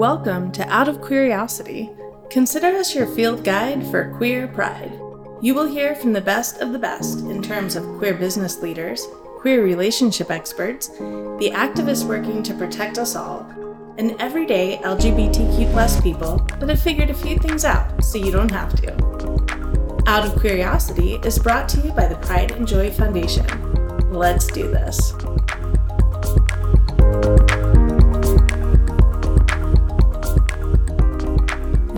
Welcome to Out of Curiosity. Consider us your field guide for queer pride. You will hear from the best of the best in terms of queer business leaders, queer relationship experts, the activists working to protect us all, and everyday LGBTQ plus people that have figured a few things out so you don't have to. Out of Curiosity is brought to you by the Pride and Joy Foundation. Let's do this.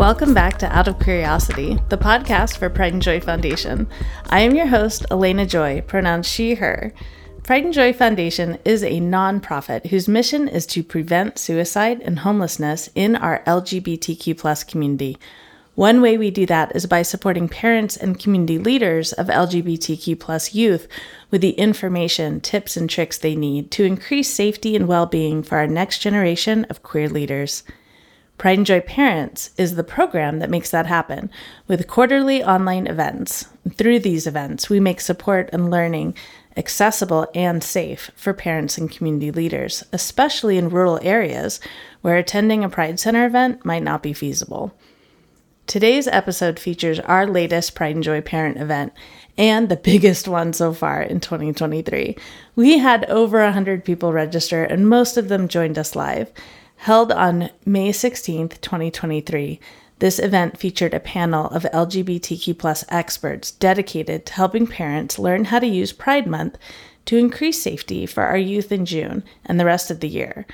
Welcome back to Out of Curiosity, the podcast for Pride and Joy Foundation. I am your host, Elena Joy, pronounced she, her. Pride and Joy Foundation is a nonprofit whose mission is to prevent suicide and homelessness in our LGBTQ community. One way we do that is by supporting parents and community leaders of LGBTQ youth with the information, tips, and tricks they need to increase safety and well being for our next generation of queer leaders. Pride and Joy Parents is the program that makes that happen with quarterly online events. Through these events, we make support and learning accessible and safe for parents and community leaders, especially in rural areas where attending a Pride Center event might not be feasible. Today's episode features our latest Pride and Joy parent event and the biggest one so far in 2023. We had over 100 people register, and most of them joined us live. Held on May 16th, 2023, this event featured a panel of LGBTQ experts dedicated to helping parents learn how to use Pride Month to increase safety for our youth in June and the rest of the year.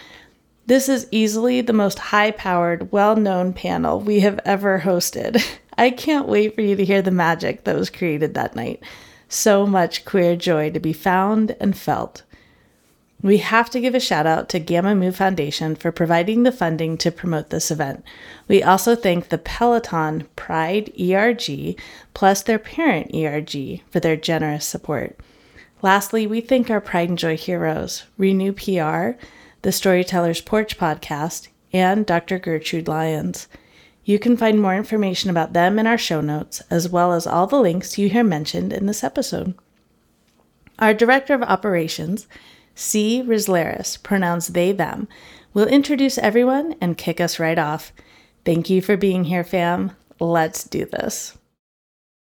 This is easily the most high powered, well known panel we have ever hosted. I can't wait for you to hear the magic that was created that night. So much queer joy to be found and felt. We have to give a shout out to Gamma Mu Foundation for providing the funding to promote this event. We also thank the Peloton Pride ERG plus their parent ERG for their generous support. Lastly, we thank our Pride and Joy heroes, Renew PR, the Storyteller's Porch podcast, and Dr. Gertrude Lyons. You can find more information about them in our show notes, as well as all the links you hear mentioned in this episode. Our Director of Operations, C. Rislaris, pronounced they, them, will introduce everyone and kick us right off. Thank you for being here, fam. Let's do this.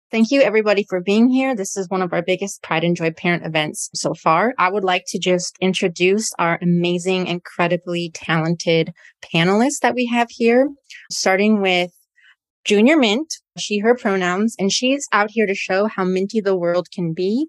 Thank you, everybody, for being here. This is one of our biggest Pride and Joy parent events so far. I would like to just introduce our amazing, incredibly talented panelists that we have here, starting with Junior Mintt, she, her pronouns, and she's out here to show how minty the world can be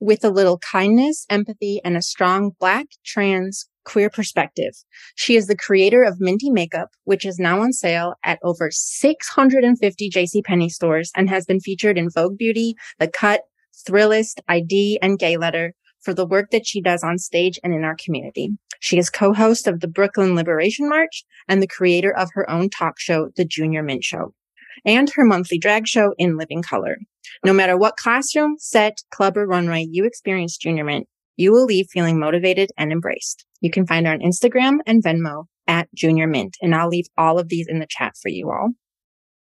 with a little kindness, empathy, and a strong Black, trans, queer perspective. She is the creator of Minty Makeup, which is now on sale at over 650 JCPenney stores and has been featured in Vogue Beauty, The Cut, Thrillist, ID, and Gayletter for the work that she does on stage and in our community. She is co-host of the Brooklyn Liberation March and the creator of her own talk show, The Junior Mintt Show, and her monthly drag show in Living Color. No matter what classroom, set, club, or runway you experience Junior Mintt, you will leave feeling motivated and embraced. You can find her on Instagram and Venmo at Junior Mintt, and I'll leave all of these in the chat for you all.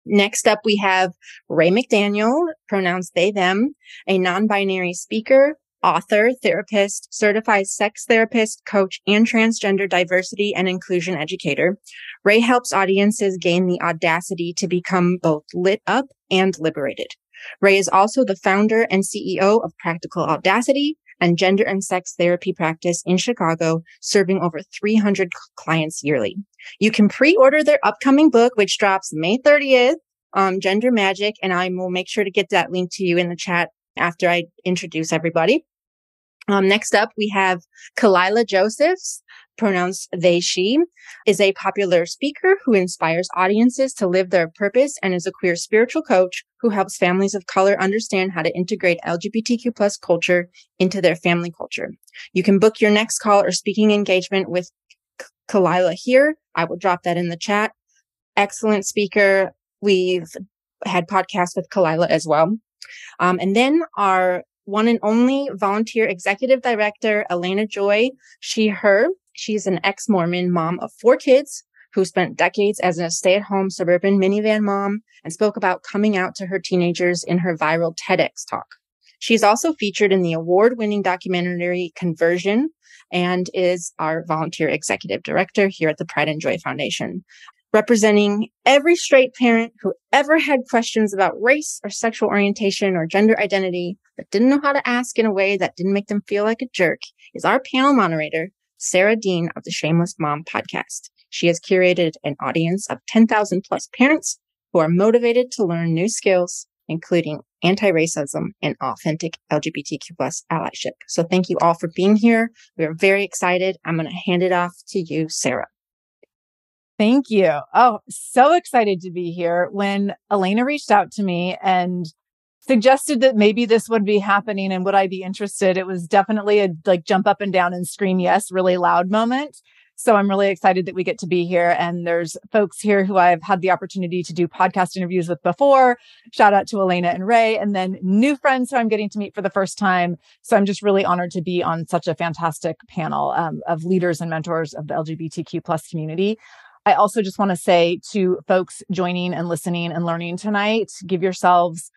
Next up, we have Rae McDaniel, pronouns they, them, a non-binary speaker, author, therapist, certified sex therapist, coach, and transgender diversity and inclusion educator. Rae helps audiences gain the audacity to become both lit up and liberated. Rae is also the founder and CEO of Practical Audacity and gender and sex therapy practice in Chicago, serving over 300 clients yearly. You can pre-order their upcoming book, which drops May 30th, um, Gender Magic, and I will make sure to get that link to you in the chat after I introduce everybody. Um, next up, we have Kalila Josephs, pronounced they, she, is a popular speaker who inspires audiences to live their purpose and is a queer spiritual coach who helps families of color understand how to integrate LGBTQ plus culture into their family culture. You can book your next call or speaking engagement with Kalila here. I will drop that in the chat. Excellent speaker. We've had podcasts with Kalila as well. Um, and then our one and only volunteer executive director, Elena Joy, she, her. She's an ex Mormon mom of four kids who spent decades as a stay at home suburban minivan mom and spoke about coming out to her teenagers in her viral TEDx talk. She's also featured in the award winning documentary Conversion and is our volunteer executive director here at the Pride and Joy Foundation representing every straight parent who ever had questions about race or sexual orientation or gender identity, but didn't know how to ask in a way that didn't make them feel like a jerk, is our panel moderator, Sara Dean of the Shameless Mom podcast. She has curated an audience of 10,000 plus parents who are motivated to learn new skills, including anti-racism and authentic LGBTQ plus allyship. So thank you all for being here. We are very excited. I'm going to hand it off to you, Sara. Thank you. Oh, so excited to be here. When Elena reached out to me and suggested that maybe this would be happening and would I be interested, it was definitely a like jump up and down and scream yes, really loud moment. So I'm really excited that we get to be here. And there's folks here who I've had the opportunity to do podcast interviews with before. Shout out to Elena and Rae, and then new friends who I'm getting to meet for the first time. So I'm just really honored to be on such a fantastic panel um, of leaders and mentors of the LGBTQ plus community. I also just want to say to folks joining and listening and learning tonight, give yourselves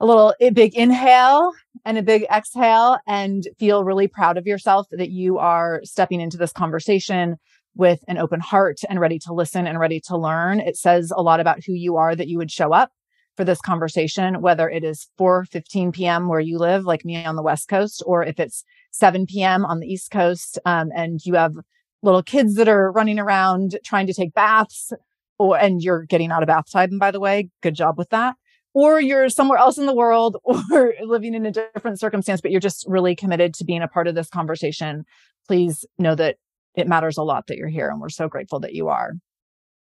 a little a big inhale and a big exhale and feel really proud of yourself that you are stepping into this conversation with an open heart and ready to listen and ready to learn. It says a lot about who you are that you would show up for this conversation, whether it is 4 15 p.m. where you live, like me on the West Coast, or if it's 7 p.m. on the East Coast um, and you have little kids that are running around trying to take baths or and you're getting out of bath time by the way good job with that. Or you're somewhere else in the world or living in a different circumstance but you're just really committed to being a part of this conversation. Please know that it matters a lot that you're here and we're so grateful that you are.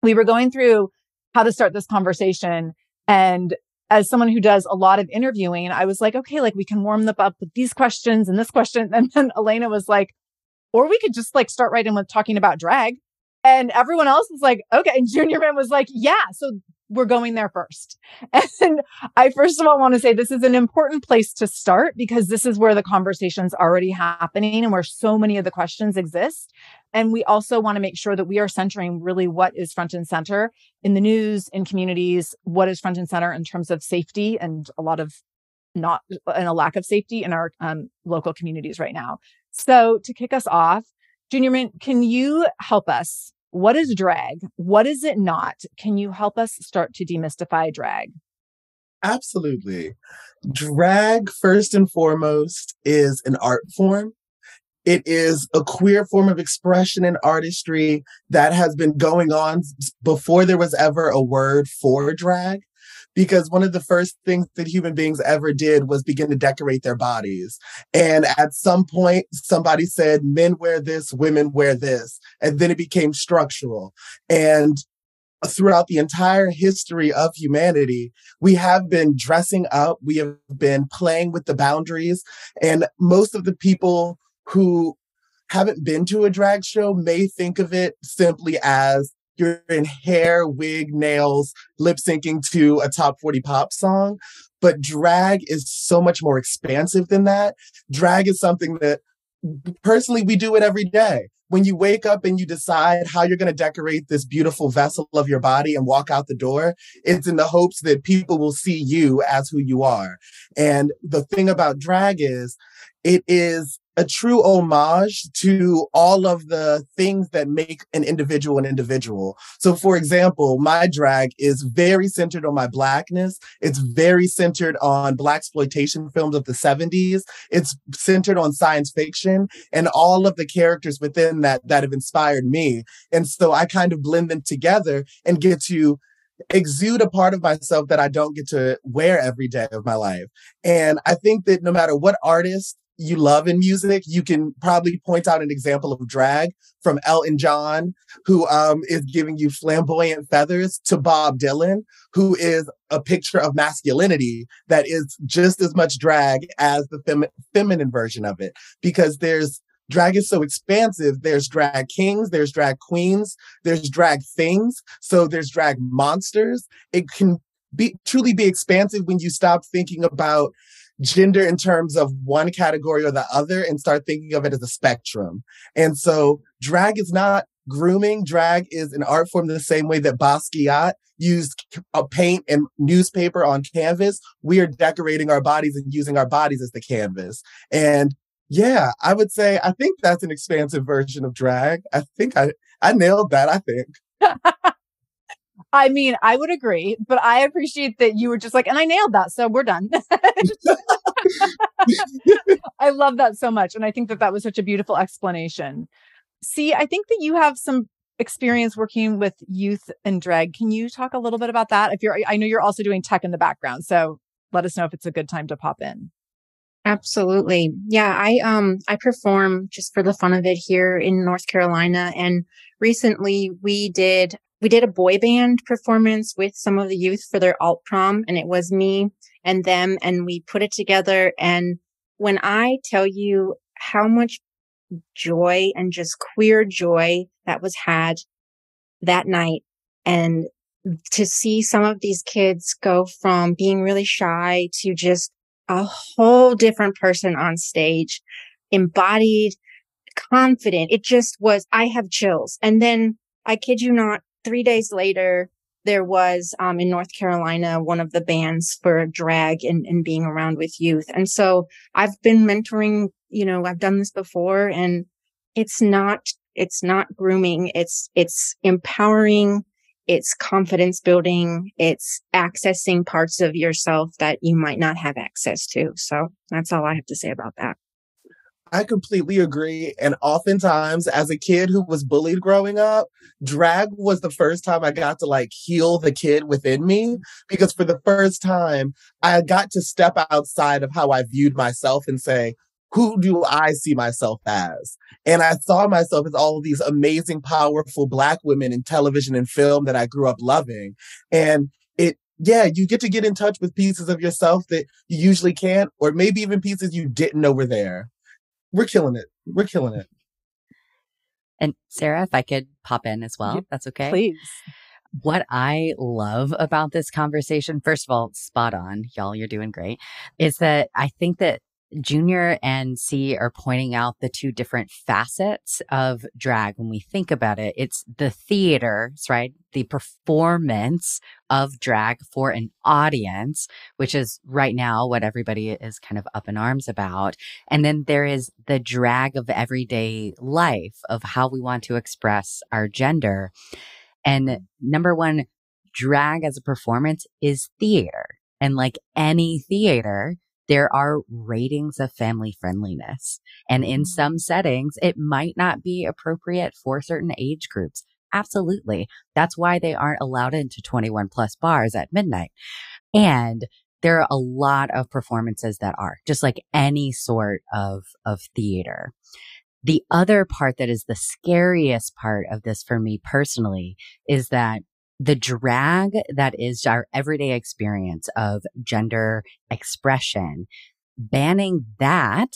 We were going through how to start this conversation and as someone who does a lot of interviewing, I was like, okay, like we can warm them up with these questions and this question. And then Elena was like, or we could just like start right in with talking about drag. And everyone else was like, okay. And Junior Man was like, yeah. So we're going there first. And I first of all want to say this is an important place to start because this is where the conversation's already happening and where so many of the questions exist. And we also want to make sure that we are centering really what is front and center in the news, in communities, what is front and center in terms of safety and a lot of not and a lack of safety in our um, local communities right now. So to kick us off, Junior Mintt, can you help us? What is drag? What is it not? Can you help us start to demystify drag? Absolutely. Drag, first and foremost, is an art form. It is a queer form of expression and artistry that has been going on before there was ever a word for drag because one of the first things that human beings ever did was begin to decorate their bodies. And at some point, somebody said, men wear this, women wear this. And then it became structural. And throughout the entire history of humanity, we have been dressing up, we have been playing with the boundaries. And most of the people who haven't been to a drag show may think of it simply as you're in hair, wig, nails, lip syncing to a top 40 pop song. But drag is so much more expansive than that. Drag is something that personally we do it every day. When you wake up and you decide how you're going to decorate this beautiful vessel of your body and walk out the door, it's in the hopes that people will see you as who you are. And the thing about drag is it is a true homage to all of the things that make an individual an individual. So, for example, my drag is very centered on my blackness. It's very centered on blaxploitation films of the 70s. It's centered on science fiction and all of the characters within that that have inspired me. And so I kind of blend them together and get to exude a part of myself that I don't get to wear every day of my life. And I think that no matter what artist you love in music, you can probably point out an example of drag from Elton John, who um, is giving you flamboyant feathers, to Bob Dylan, who is a picture of masculinity that is just as much drag as the fem- feminine version of it. Because there's drag is so expansive. There's drag kings, there's drag queens, there's drag things. So there's drag monsters. It can be truly be expansive when you stop thinking about gender in terms of one category or the other and start thinking of it as a spectrum. And so drag is not grooming. Drag is an art form the same way that Basquiat used a uh, paint and newspaper on canvas. We are decorating our bodies and using our bodies as the canvas. And Yeah, I would say I think that's an expansive version of drag. I think I I nailed that, I think. I mean, I would agree, but I appreciate that you were just like, and I nailed that. So we're done. I love that so much. And I think that that was such a beautiful explanation. C, I think that you have some experience working with youth and drag. Can you talk a little bit about that? If you're, I know you're also doing tech in the background. So let us know if it's a good time to pop in. Absolutely. Yeah, I um I perform just for the fun of it here in North Carolina and recently we did we did a boy band performance with some of the youth for their alt prom and it was me and them and we put it together and when I tell you how much joy and just queer joy that was had that night and to see some of these kids go from being really shy to just a whole different person on stage, embodied, confident. It just was, I have chills. And then I kid you not, three days later, there was um, in North Carolina one of the bands for drag and, and being around with youth. And so I've been mentoring, you know, I've done this before and it's not, it's not grooming. It's, it's empowering it's confidence building. It's accessing parts of yourself that you might not have access to. So that's all I have to say about that. I completely agree. And oftentimes, as a kid who was bullied growing up, drag was the first time I got to like heal the kid within me. Because for the first time, I got to step outside of how I viewed myself and say, who do I see myself as? And I saw myself as all of these amazing, powerful Black women in television and film that I grew up loving. And it, yeah, you get to get in touch with pieces of yourself that you usually can't, or maybe even pieces you didn't know were there. We're killing it. We're killing it. And Sara, if I could pop in as well, that's okay. Please. What I love about this conversation, first of all, spot on, y'all, you're doing great, is that I think that Junior and C are pointing out the two different facets of drag. When we think about it, it's the theater, right? The performance of drag for an audience, which is right now what everybody is kind of up in arms about. And then there is the drag of everyday life of how we want to express our gender. And number one, drag as a performance is theater. And like any theater, there are ratings of family friendliness. And in mm-hmm. some settings, it might not be appropriate for certain age groups. Absolutely. That's why they aren't allowed into 21 plus bars at midnight. And there are a lot of performances that are just like any sort of, of theater. The other part that is the scariest part of this for me personally is that the drag that is our everyday experience of gender expression, banning that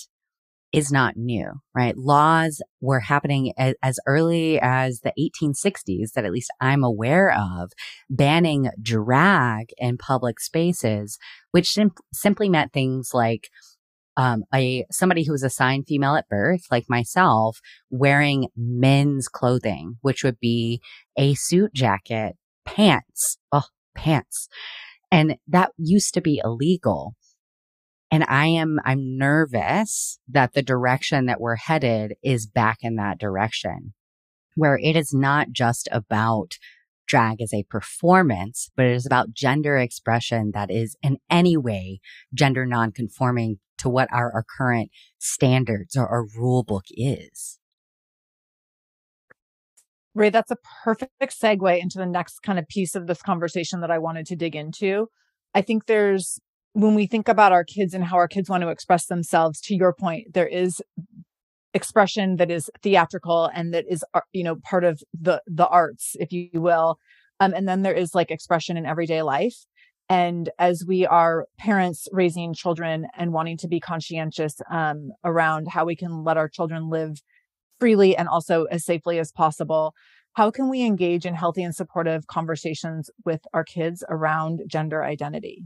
is not new, right? Laws were happening as, as, early as the 1860s that at least I'm aware of, banning drag in public spaces, which sim- simply meant things like um, a somebody who was assigned female at birth, like myself, wearing men's clothing, which would be a suit jacket pants. Oh, pants. And that used to be illegal. And I am, I'm nervous that the direction that we're headed is back in that direction where it is not just about drag as a performance, but it is about gender expression that is in any way gender nonconforming to what our, our current standards or our rule book is. Rae, that's a perfect segue into the next kind of piece of this conversation that I wanted to dig into. I think there's, when we think about our kids and how our kids want to express themselves, to your point, there is expression that is theatrical and that is, uh, you know, part of the, the arts, if you will. Um, and then there is like expression in everyday life. And as we are parents raising children and wanting to be conscientious um, around how we can let our children live freely and also as safely as possible. How can we engage in healthy and supportive conversations with our kids around gender identity?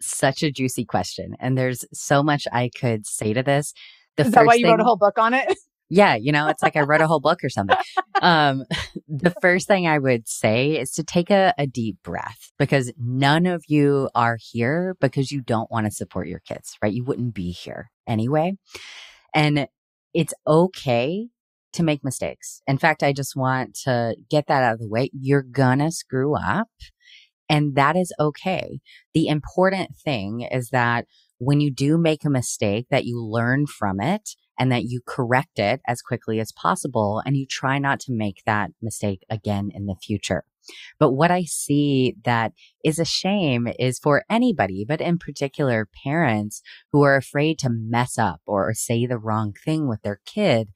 Such a juicy question. And there's so much I could say to this. The Is that why you thing, wrote a whole book on it? Yeah, you know, it's like I wrote a whole book or something. Um, the first thing I would say is to take a, a deep breath because none of you are here because you don't want to support your kids, right? You wouldn't be here anyway. And it's okay to make mistakes. In fact, I just want to get that out of the way. You're gonna screw up and that is okay. The important thing is that when you do make a mistake that you learn from it and that you correct it as quickly as possible and you try not to make that mistake again in the future. But what I see that is a shame is for anybody, but in particular parents who are afraid to mess up or say the wrong thing with their kid,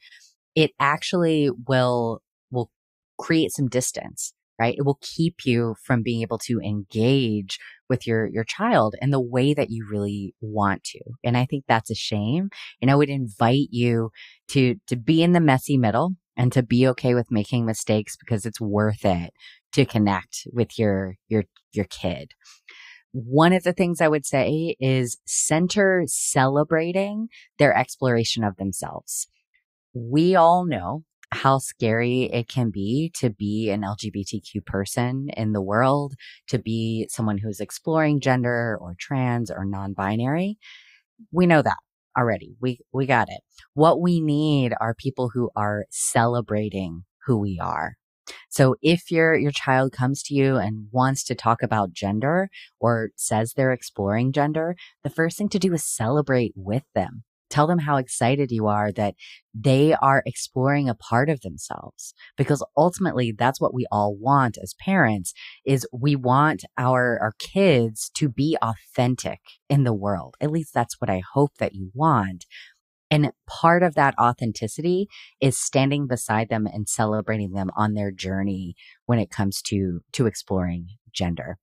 it actually will, will create some distance right? It will keep you from being able to engage with your, your child in the way that you really want to. And I think that's a shame. And I would invite you to, to be in the messy middle and to be okay with making mistakes because it's worth it to connect with your, your, your kid. One of the things I would say is center celebrating their exploration of themselves. We all know how scary it can be to be an LGBTQ person in the world, to be someone who's exploring gender or trans or non-binary. We know that already. We, we got it. What we need are people who are celebrating who we are. So if your, your child comes to you and wants to talk about gender or says they're exploring gender, the first thing to do is celebrate with them. Tell them how excited you are that they are exploring a part of themselves because ultimately that's what we all want as parents is we want our, our kids to be authentic in the world. At least that's what I hope that you want. And part of that authenticity is standing beside them and celebrating them on their journey when it comes to, to exploring gender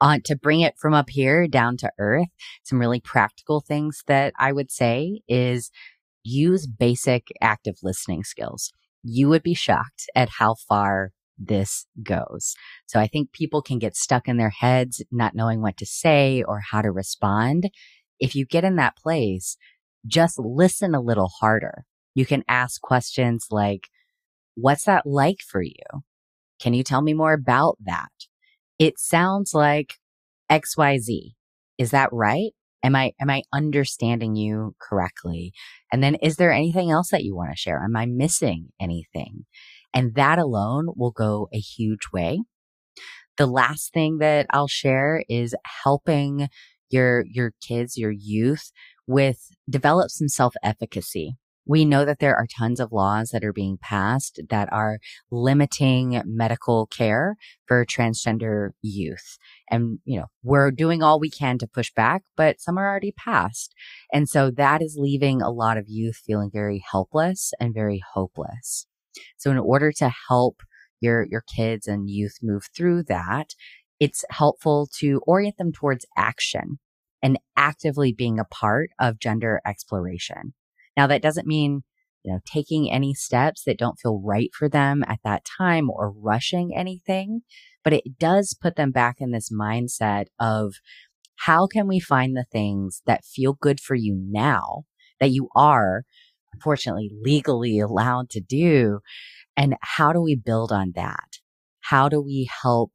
uh, to bring it from up here down to earth, some really practical things that I would say is use basic active listening skills. You would be shocked at how far this goes. So I think people can get stuck in their heads, not knowing what to say or how to respond. If you get in that place, just listen a little harder. You can ask questions like, what's that like for you? Can you tell me more about that? It sounds like XYZ. Is that right? Am I, am I understanding you correctly? And then is there anything else that you want to share? Am I missing anything? And that alone will go a huge way. The last thing that I'll share is helping your, your kids, your youth with develop some self efficacy. We know that there are tons of laws that are being passed that are limiting medical care for transgender youth. And, you know, we're doing all we can to push back, but some are already passed. And so that is leaving a lot of youth feeling very helpless and very hopeless. So in order to help your, your kids and youth move through that, it's helpful to orient them towards action and actively being a part of gender exploration. Now, that doesn't mean, you know, taking any steps that don't feel right for them at that time or rushing anything, but it does put them back in this mindset of how can we find the things that feel good for you now that you are unfortunately legally allowed to do? And how do we build on that? How do we help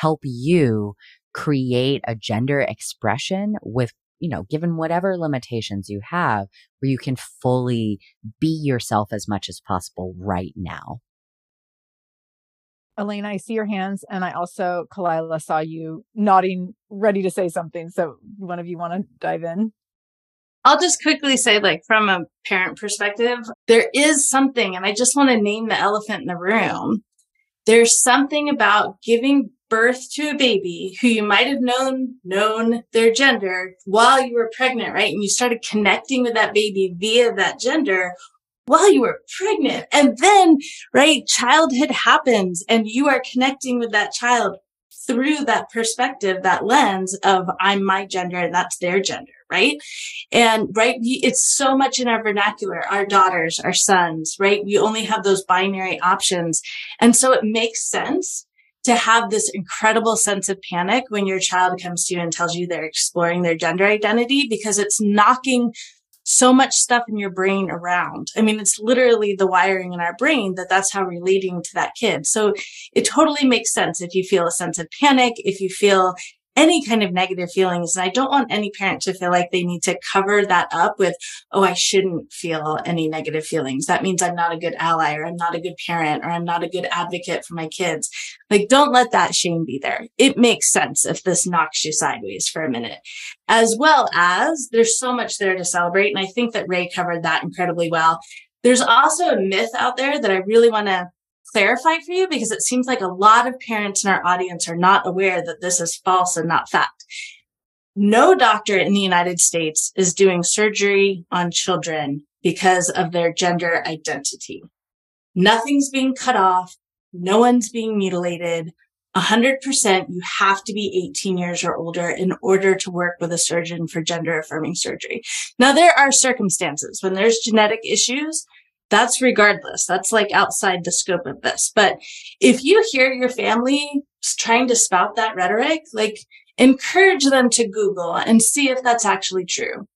help you create a gender expression with you know, given whatever limitations you have, where you can fully be yourself as much as possible right now. Elena, I see your hands, and I also, Kalila, saw you nodding, ready to say something. So, one of you want to dive in? I'll just quickly say, like, from a parent perspective, there is something, and I just want to name the elephant in the room. There's something about giving birth to a baby who you might have known known their gender while you were pregnant, right? And you started connecting with that baby via that gender while you were pregnant. And then, right, childhood happens and you are connecting with that child through that perspective, that lens of I'm my gender and that's their gender, right? And right, it's so much in our vernacular, our daughters, our sons, right? We only have those binary options. And so it makes sense to have this incredible sense of panic when your child comes to you and tells you they're exploring their gender identity because it's knocking so much stuff in your brain around. I mean, it's literally the wiring in our brain that that's how relating to that kid. So it totally makes sense if you feel a sense of panic, if you feel any kind of negative feelings. And I don't want any parent to feel like they need to cover that up with, oh, I shouldn't feel any negative feelings. That means I'm not a good ally or I'm not a good parent or I'm not a good advocate for my kids. Like, don't let that shame be there. It makes sense if this knocks you sideways for a minute, as well as there's so much there to celebrate. And I think that Rae covered that incredibly well. There's also a myth out there that I really want to clarify for you because it seems like a lot of parents in our audience are not aware that this is false and not fact. No doctor in the United States is doing surgery on children because of their gender identity. Nothing's being cut off. No one's being mutilated. 100% you have to be 18 years or older in order to work with a surgeon for gender affirming surgery. Now, there are circumstances when there's genetic issues that's regardless. That's like outside the scope of this. But if you hear your family trying to spout that rhetoric, like encourage them to Google and see if that's actually true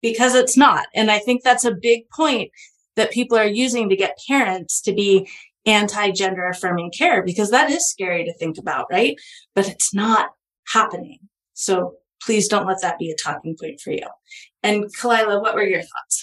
because it's not. And I think that's a big point that people are using to get parents to be anti gender affirming care because that is scary to think about, right? But it's not happening. So please don't let that be a talking point for you. And Kalila, what were your thoughts?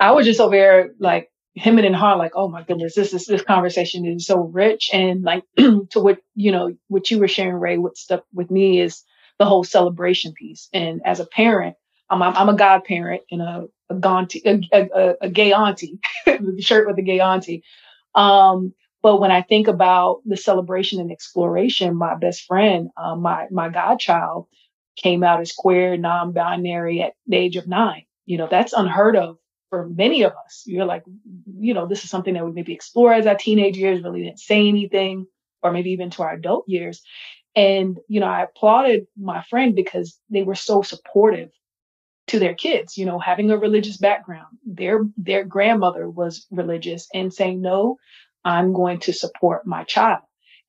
I was just over there like hemming and hawing, like, oh my goodness, this is this conversation is so rich. And like to what you know, what you were sharing, Rae, what stuff with me is the whole celebration piece. And as a parent, I'm I'm, I'm a godparent and a a, gaunty, a, a, a gay auntie, shirt with a gay auntie. Um, but when I think about the celebration and exploration, my best friend, um, my my godchild, came out as queer, non-binary at the age of nine. You know, that's unheard of for many of us, you're like, you know, this is something that we maybe explore as our teenage years, really didn't say anything, or maybe even to our adult years. And, you know, I applauded my friend because they were so supportive to their kids, you know, having a religious background. Their their grandmother was religious and saying, no, I'm going to support my child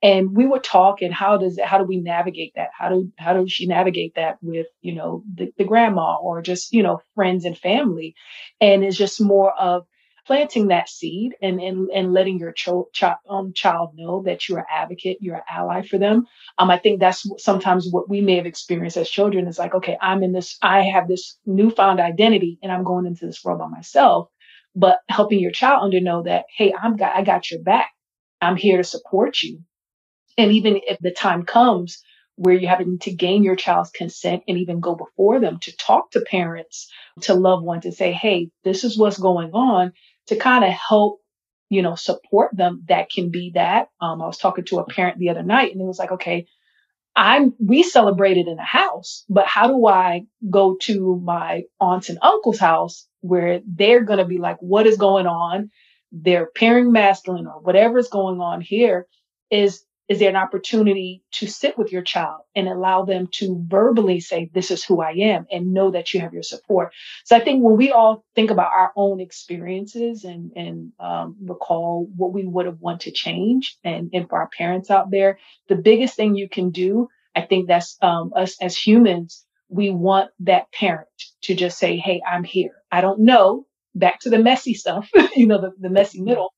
and we would talk and how does how do we navigate that? How do how does she navigate that with you know the, the grandma or just you know friends and family? And it's just more of planting that seed and and, and letting your ch- ch- um, child know that you're an advocate you're an ally for them. Um i think that's sometimes what we may have experienced as children is like okay i'm in this i have this newfound identity and i'm going into this world by myself. But helping your child under know that hey i'm got i got your back. I'm here to support you and even if the time comes where you're having to gain your child's consent and even go before them to talk to parents, to loved ones and say, hey, this is what's going on to kind of help, you know, support them. That can be that. Um, I was talking to a parent the other night and it was like, okay, I'm we celebrated in a house, but how do I go to my aunts and uncle's house where they're gonna be like, what is going on? They're pairing masculine or whatever is going on here is is there an opportunity to sit with your child and allow them to verbally say, This is who I am, and know that you have your support? So I think when we all think about our own experiences and, and um, recall what we would have wanted to change, and, and for our parents out there, the biggest thing you can do, I think that's um, us as humans, we want that parent to just say, Hey, I'm here. I don't know, back to the messy stuff, you know, the, the messy middle,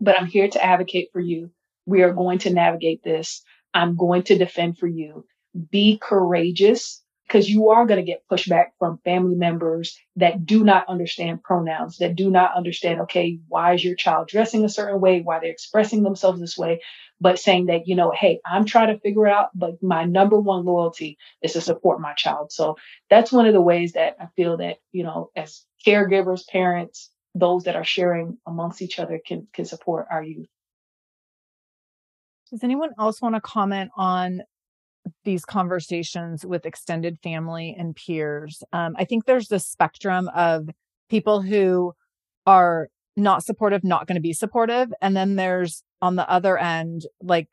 but I'm here to advocate for you. We are going to navigate this. I'm going to defend for you. Be courageous because you are going to get pushback from family members that do not understand pronouns, that do not understand, okay, why is your child dressing a certain way, why they're expressing themselves this way, but saying that, you know, hey, I'm trying to figure out, but my number one loyalty is to support my child. So that's one of the ways that I feel that, you know, as caregivers, parents, those that are sharing amongst each other can, can support our youth. Does anyone else want to comment on these conversations with extended family and peers? Um, I think there's the spectrum of people who are not supportive, not going to be supportive. And then there's on the other end, like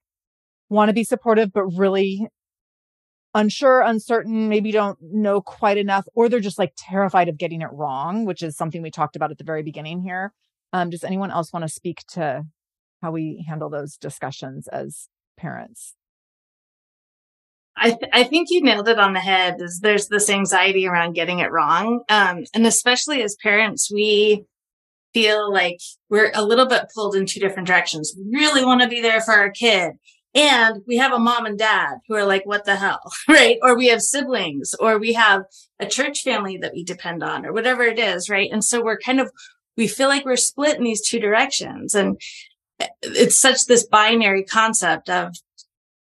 want to be supportive, but really unsure, uncertain, maybe don't know quite enough, or they're just like terrified of getting it wrong, which is something we talked about at the very beginning here. Um, does anyone else want to speak to how we handle those discussions as parents. I, th- I think you nailed it on the head is there's this anxiety around getting it wrong. Um, and especially as parents, we feel like we're a little bit pulled in two different directions. We really want to be there for our kid. And we have a mom and dad who are like, what the hell? Right. Or we have siblings or we have a church family that we depend on or whatever it is. Right. And so we're kind of, we feel like we're split in these two directions. And it's such this binary concept of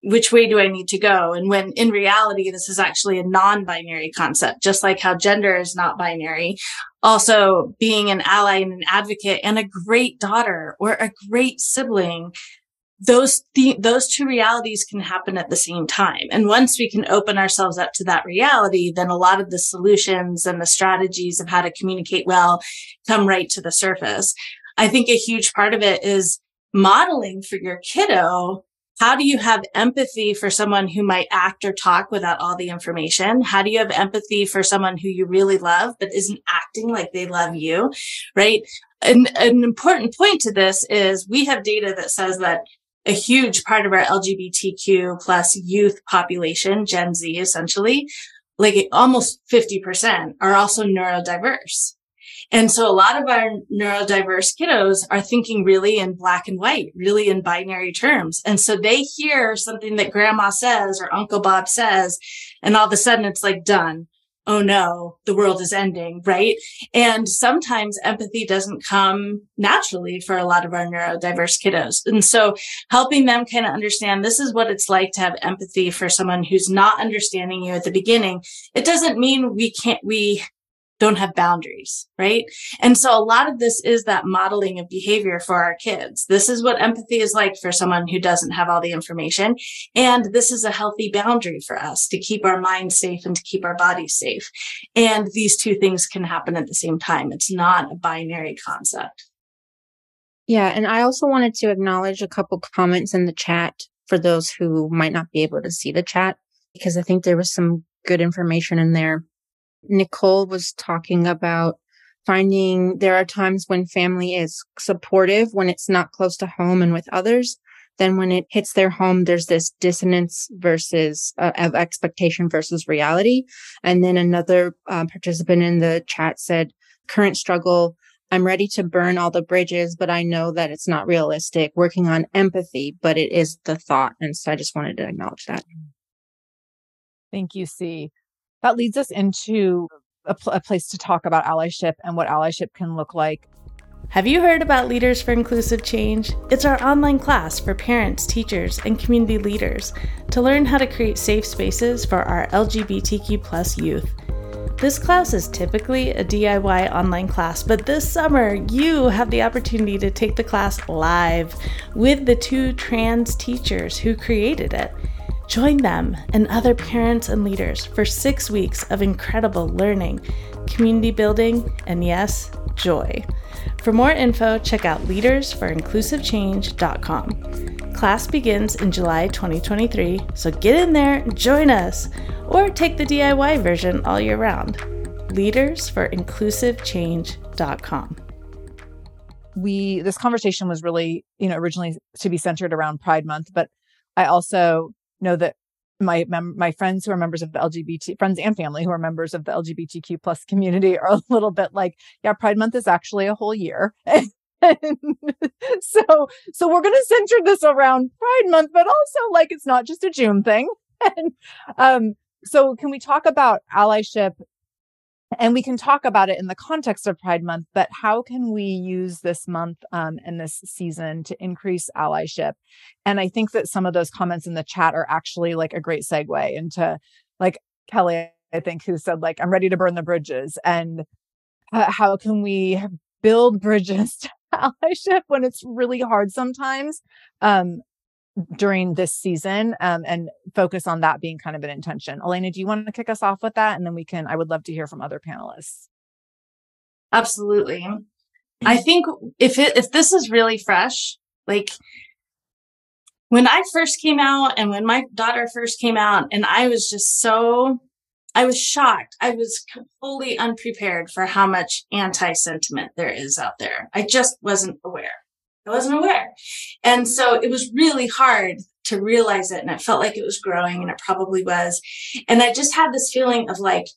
which way do I need to go? And when in reality, this is actually a non-binary concept, just like how gender is not binary. Also being an ally and an advocate and a great daughter or a great sibling. Those, th- those two realities can happen at the same time. And once we can open ourselves up to that reality, then a lot of the solutions and the strategies of how to communicate well come right to the surface. I think a huge part of it is modeling for your kiddo how do you have empathy for someone who might act or talk without all the information? How do you have empathy for someone who you really love, but isn't acting like they love you? Right. And an important point to this is we have data that says that a huge part of our LGBTQ plus youth population, Gen Z essentially, like almost 50% are also neurodiverse. And so a lot of our neurodiverse kiddos are thinking really in black and white, really in binary terms. And so they hear something that grandma says or Uncle Bob says, and all of a sudden it's like done. Oh no, the world is ending, right? And sometimes empathy doesn't come naturally for a lot of our neurodiverse kiddos. And so helping them kind of understand this is what it's like to have empathy for someone who's not understanding you at the beginning. It doesn't mean we can't, we don't have boundaries, right? And so a lot of this is that modeling of behavior for our kids. This is what empathy is like for someone who doesn't have all the information. And this is a healthy boundary for us to keep our minds safe and to keep our bodies safe. And these two things can happen at the same time. It's not a binary concept. Yeah. And I also wanted to acknowledge a couple comments in the chat for those who might not be able to see the chat, because I think there was some good information in there. Nicole was talking about finding there are times when family is supportive when it's not close to home and with others. Then when it hits their home, there's this dissonance versus uh, of expectation versus reality. And then another uh, participant in the chat said, current struggle. I'm ready to burn all the bridges, but I know that it's not realistic. Working on empathy, but it is the thought. And so I just wanted to acknowledge that. Thank you, C that leads us into a, pl- a place to talk about allyship and what allyship can look like. Have you heard about Leaders for Inclusive Change? It's our online class for parents, teachers, and community leaders to learn how to create safe spaces for our LGBTQ plus youth. This class is typically a DIY online class, but this summer you have the opportunity to take the class live with the two trans teachers who created it. Join them and other parents and leaders for six weeks of incredible learning, community building, and yes, joy. For more info, check out leadersforinclusivechange.com. Class begins in July 2023, so get in there and join us, or take the DIY version all year round. Leadersforinclusivechange.com. We this conversation was really, you know, originally to be centered around Pride Month, but I also know that my mem- my friends who are members of the LGBT friends and family who are members of the LGBTQ plus community are a little bit like, yeah, Pride Month is actually a whole year. so so we're going to center this around Pride Month, but also like it's not just a June thing. and um, so can we talk about allyship and we can talk about it in the context of Pride Month, but how can we use this month um, and this season to increase allyship? And I think that some of those comments in the chat are actually like a great segue into like Kelly, I think, who said, like, I'm ready to burn the bridges. And uh, how can we build bridges to allyship when it's really hard sometimes? Um, during this season um, and focus on that being kind of an intention. Elena, do you want to kick us off with that? And then we can, I would love to hear from other panelists. Absolutely. I think if it, if this is really fresh, like when I first came out and when my daughter first came out and I was just so, I was shocked. I was fully unprepared for how much anti sentiment there is out there. I just wasn't aware. I wasn't aware. And so it was really hard to realize it. And it felt like it was growing and it probably was. And I just had this feeling of like,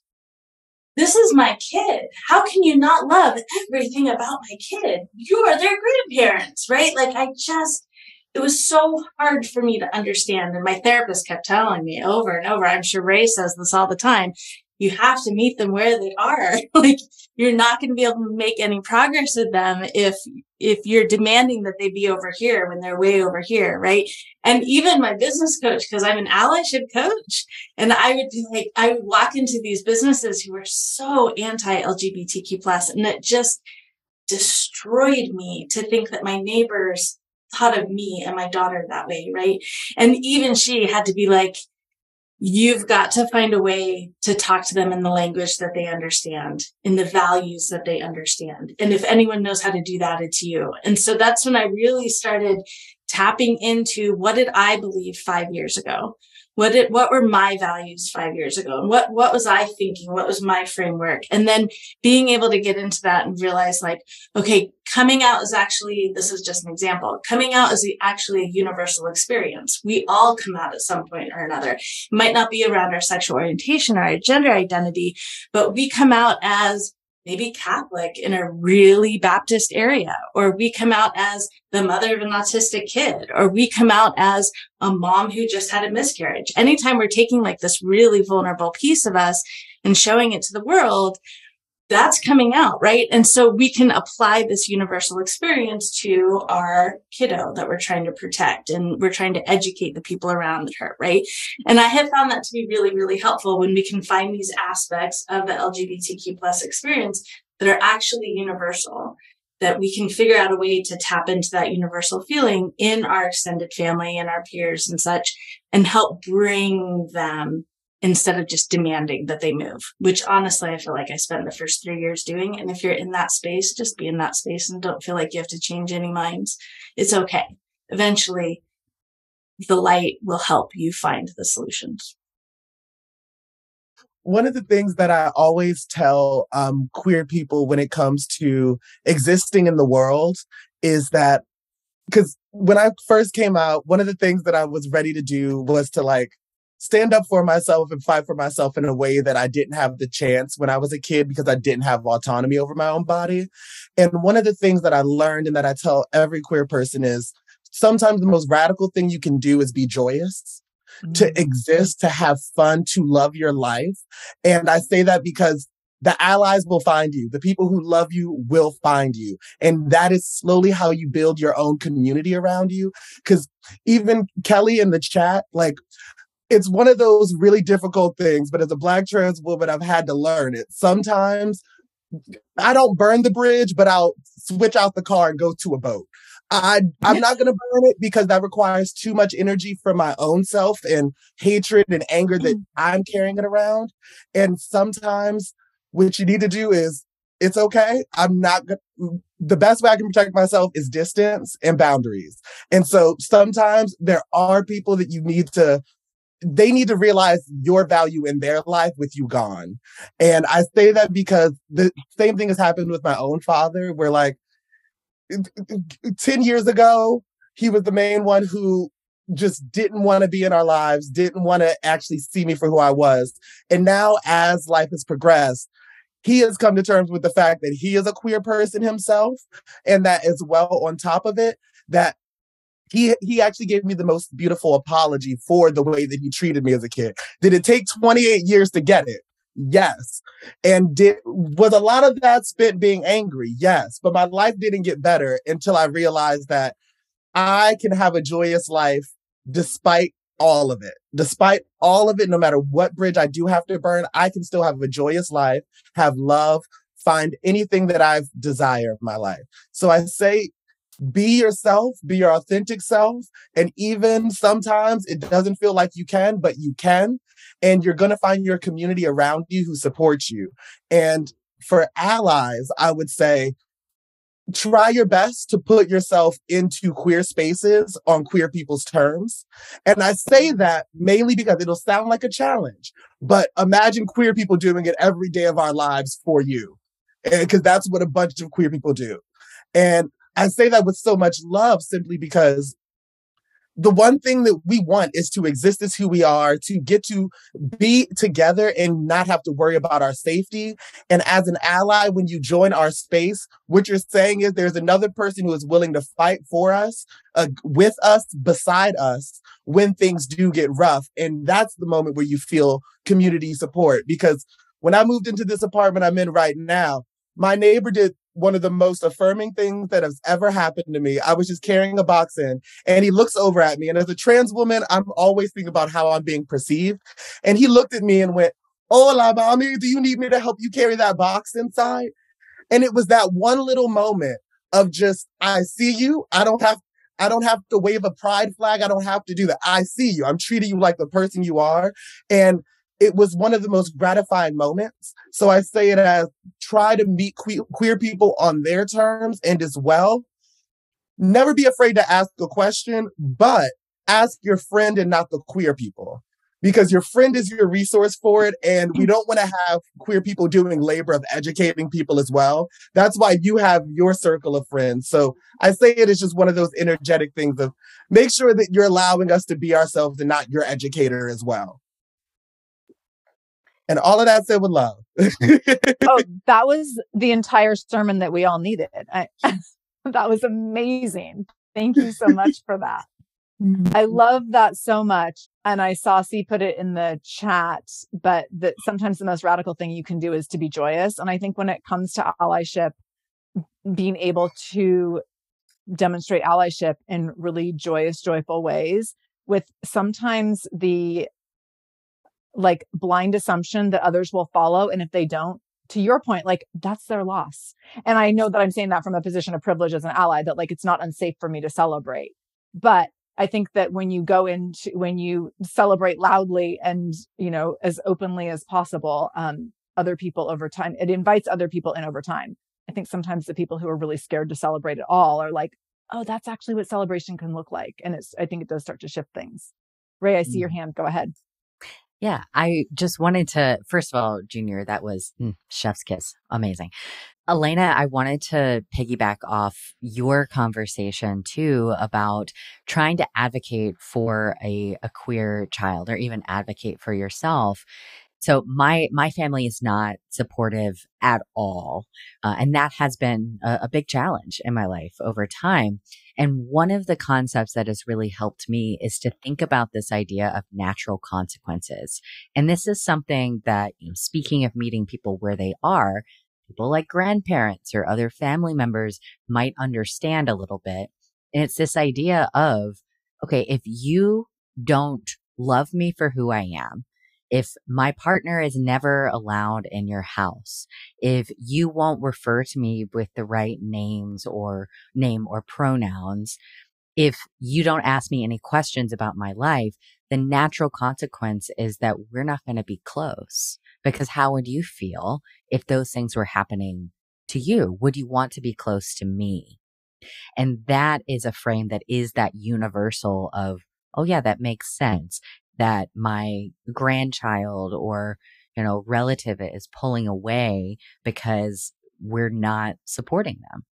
this is my kid. How can you not love everything about my kid? You are their grandparents, right? Like I just, it was so hard for me to understand. And my therapist kept telling me over and over, I'm sure Rae says this all the time. You have to meet them where they are. like you're not going to be able to make any progress with them if, if you're demanding that they be over here when they're way over here. Right. And even my business coach, because I'm an allyship coach and I would be like, I would walk into these businesses who were so anti LGBTQ plus and it just destroyed me to think that my neighbors thought of me and my daughter that way, right? And even she had to be like, you've got to find a way to talk to them in the language that they understand, in the values that they understand. And if anyone knows how to do that, it's you. And so that's when I really started tapping into what did I believe five years ago? What did, what were my values five years ago? And what, what was I thinking? What was my framework? And then being able to get into that and realize like, okay, coming out is actually, this is just an example. Coming out is actually a universal experience. We all come out at some point or another. It might not be around our sexual orientation or our gender identity, but we come out as maybe Catholic in a really Baptist area, or we come out as the mother of an autistic kid, or we come out as a mom who just had a miscarriage. Anytime we're taking like this really vulnerable piece of us and showing it to the world, that's coming out, right? And so we can apply this universal experience to our kiddo that we're trying to protect and we're trying to educate the people around her, right? And I have found that to be really, really helpful when we can find these aspects of the LGBTQ plus experience that are actually universal, that we can figure out a way to tap into that universal feeling in our extended family and our peers and such and help bring them instead of just demanding that they move, which honestly, I feel like I spent the first three years doing. And if you're in that space, just be in that space and don't feel like you have to change any minds. It's okay. Eventually, the light will help you find the solutions. One of the things that I always tell um, queer people when it comes to existing in the world is that because when I first came out, one of the things that I was ready to do was to like stand up for myself and fight for myself in a way that I didn't have the chance when I was a kid because I didn't have autonomy over my own body. And one of the things that I learned and that I tell every queer person is sometimes the most radical thing you can do is be joyous. Mm-hmm. To mm. exist, to have fun, to love your life. And I say that because the allies will find you. The people who love you will find you. And that is slowly how you build your own community around you. Cause even Kelly in the chat, like it's one of those really difficult things, but as a black trans woman, I've had to learn it. Sometimes I don't burn the bridge, but I'll switch out the car and go to a boat. I I'm not gonna burn it because that requires too much energy from my own self and hatred and anger that mm. I'm carrying it around. And sometimes what you need to do is it's okay. I'm not gonna the best way I can protect myself is distance and boundaries. And so sometimes there are people that you need to they need to realize your value in their life with you gone. And I say that because the same thing has happened with my own father, where like 10 years ago, he was the main one who just didn't want to be in our lives, didn't want to actually see me for who I was. And now, as life has progressed, he has come to terms with the fact that he is a queer person himself, and that as well, on top of it, that he he actually gave me the most beautiful apology for the way that he treated me as a kid. Did it take 28 years to get it? Yes. And did was a lot of that spent being angry? Yes. But my life didn't get better until I realized that I can have a joyous life despite all of it. Despite all of it, no matter what bridge I do have to burn, I can still have a joyous life, have love, find anything that I desire in my life. So I say be yourself, be your authentic self. And even sometimes it doesn't feel like you can, but you can. And you're going to find your community around you who supports you. And for allies, I would say, try your best to put yourself into queer spaces on queer people's terms. And I say that mainly because it'll sound like a challenge, but imagine queer people doing it every day of our lives for you. Eh, because that's what a bunch of queer people do. And I say that with so much love simply because the one thing that we want is to exist as who we are, to get to be together and not have to worry about our safety. And as an ally, when you join our space, what you're saying is there's another person who is willing to fight for us, uh, with us, beside us when things do get rough. And that's the moment where you feel community support. Because when I moved into this apartment I'm in right now, my neighbor did one of the most affirming things that has ever happened to me. I was just carrying a box in and he looks over at me. And as a trans woman, I'm always thinking about how I'm being perceived. And he looked at me and went, Hola, mommy, do you need me to help you carry that box inside? And it was that one little moment of just, I see you. I don't have, I don't have to wave a pride flag. I don't have to do that. I see you. I'm treating you like the person you are. And it was one of the most gratifying moments. So I say it as try to meet que- queer people on their terms and as well. Never be afraid to ask a question, but ask your friend and not the queer people because your friend is your resource for it. And we don't want to have queer people doing labor of educating people as well. That's why you have your circle of friends. So I say it is just one of those energetic things of make sure that you're allowing us to be ourselves and not your educator as well. And all of that said with love. oh, that was the entire sermon that we all needed. I, that was amazing. Thank you so much for that. I love that so much. And I saw C put it in the chat, but that sometimes the most radical thing you can do is to be joyous. And I think when it comes to allyship, being able to demonstrate allyship in really joyous, joyful ways with sometimes the like blind assumption that others will follow. And if they don't, to your point, like that's their loss. And I know that I'm saying that from a position of privilege as an ally, that like it's not unsafe for me to celebrate. But I think that when you go into when you celebrate loudly and you know as openly as possible, um, other people over time, it invites other people in over time. I think sometimes the people who are really scared to celebrate at all are like, oh, that's actually what celebration can look like, and it's I think it does start to shift things. Rae, I see mm. your hand. Go ahead. Yeah, I just wanted to, first of all, Junior, that was mm, chef's kiss. Amazing. Elena, I wanted to piggyback off your conversation too about trying to advocate for a, a queer child or even advocate for yourself. So my my family is not supportive at all, uh, and that has been a, a big challenge in my life over time. And one of the concepts that has really helped me is to think about this idea of natural consequences. And this is something that, you know, speaking of meeting people where they are, people like grandparents or other family members might understand a little bit. And it's this idea of, okay, if you don't love me for who I am, if my partner is never allowed in your house, if you won't refer to me with the right names or name or pronouns, if you don't ask me any questions about my life, the natural consequence is that we're not going to be close. Because how would you feel if those things were happening to you? Would you want to be close to me? And that is a frame that is that universal of, oh yeah, that makes sense that my grandchild or, you know, relative is pulling away because we're not supporting them.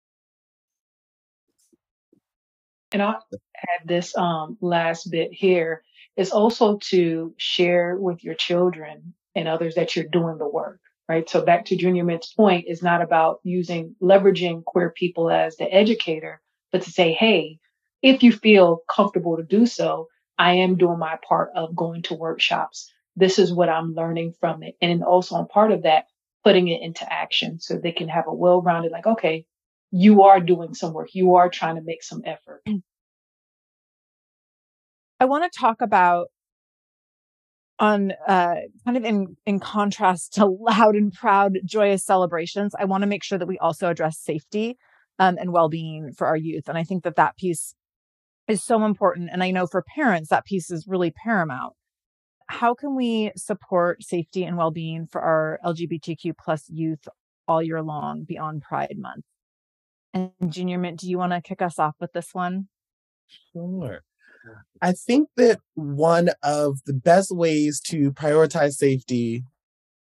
And I'll add this um, last bit here is also to share with your children and others that you're doing the work, right? So back to Junior Mintt's point is not about using, leveraging queer people as the educator, but to say, hey, if you feel comfortable to do so, I am doing my part of going to workshops. This is what I'm learning from it. And also on part of that, putting it into action so they can have a well-rounded, like, okay, you are doing some work. You are trying to make some effort. I want to talk about on uh, kind of in in contrast to loud and proud joyous celebrations i want to make sure that we also address safety um, and well-being for our youth and i think that that piece is so important. And I know for parents, that piece is really paramount. How can we support safety and well being for our LGBTQ plus youth all year long beyond Pride Month? And Junior Mintt, do you want to kick us off with this one? Sure. I think that one of the best ways to prioritize safety,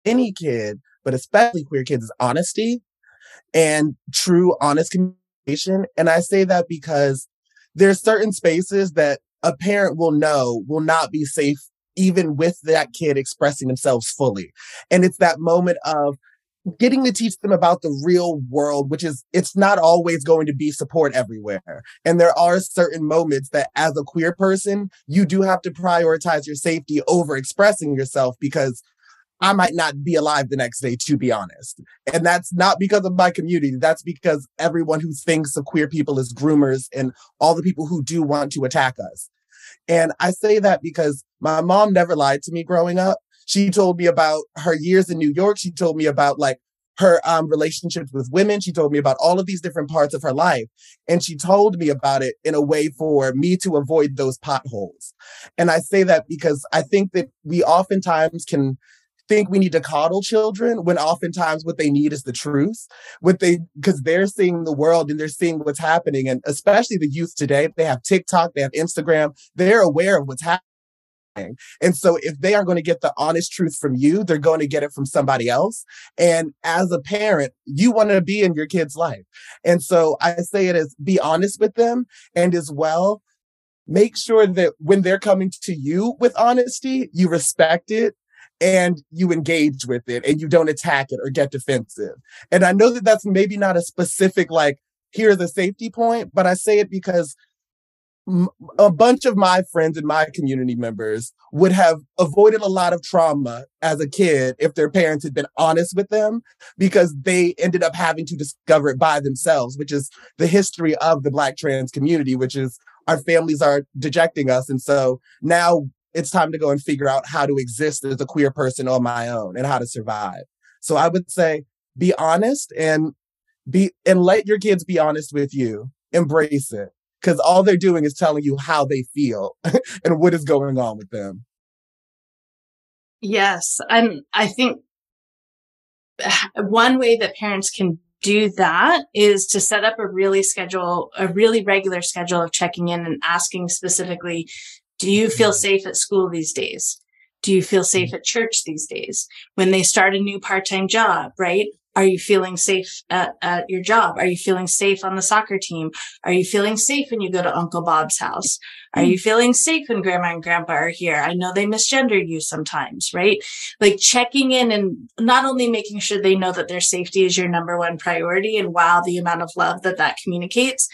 any kid, but especially queer kids, is honesty and true, honest communication. And I say that because there's certain spaces that a parent will know will not be safe even with that kid expressing themselves fully. And it's that moment of getting to teach them about the real world, which is it's not always going to be support everywhere. And there are certain moments that as a queer person, you do have to prioritize your safety over expressing yourself because I might not be alive the next day, to be honest. And that's not because of my community. That's because everyone who thinks of queer people as groomers and all the people who do want to attack us. And I say that because my mom never lied to me growing up. She told me about her years in New York. She told me about like her um, relationships with women. She told me about all of these different parts of her life. And she told me about it in a way for me to avoid those potholes. And I say that because I think that we oftentimes can think we need to coddle children when oftentimes what they need is the truth. What they, because they're seeing the world and they're seeing what's happening. And especially the youth today, they have TikTok, they have Instagram, they're aware of what's happening and so if they are going to get the honest truth from you, they're going to get it from somebody else. And as a parent, you want to be in your kid's life. And so I say it as be honest with them and as well, make sure that when they're coming to you with honesty, you respect it and you engage with it and you don't attack it or get defensive. And I know that that's maybe not a specific, like, here's a safety point, but I say it because a bunch of my friends and my community members would have avoided a lot of trauma as a kid if their parents had been honest with them because they ended up having to discover it by themselves, which is the history of the Black trans community, which is our families are dejecting us. And so now it's time to go and figure out how to exist as a queer person on my own and how to survive. So I would say be honest and be and let your kids be honest with you. Embrace it because all they're doing is telling you how they feel and what is going on with them. Yes. And I think one way that parents can do that is to set up a really schedule, a really regular schedule of checking in and asking specifically, do you feel mm-hmm. safe at school these days? Do you feel safe mm-hmm. at church these days? When they start a new part-time job, right? Are you feeling safe at, at your job? Are you feeling safe on the soccer team? Are you feeling safe when you go to Uncle Bob's house? Are you feeling safe when grandma and grandpa are here? I know they misgender you sometimes, right? Like checking in and not only making sure they know that their safety is your number one priority and wow, the amount of love that that communicates.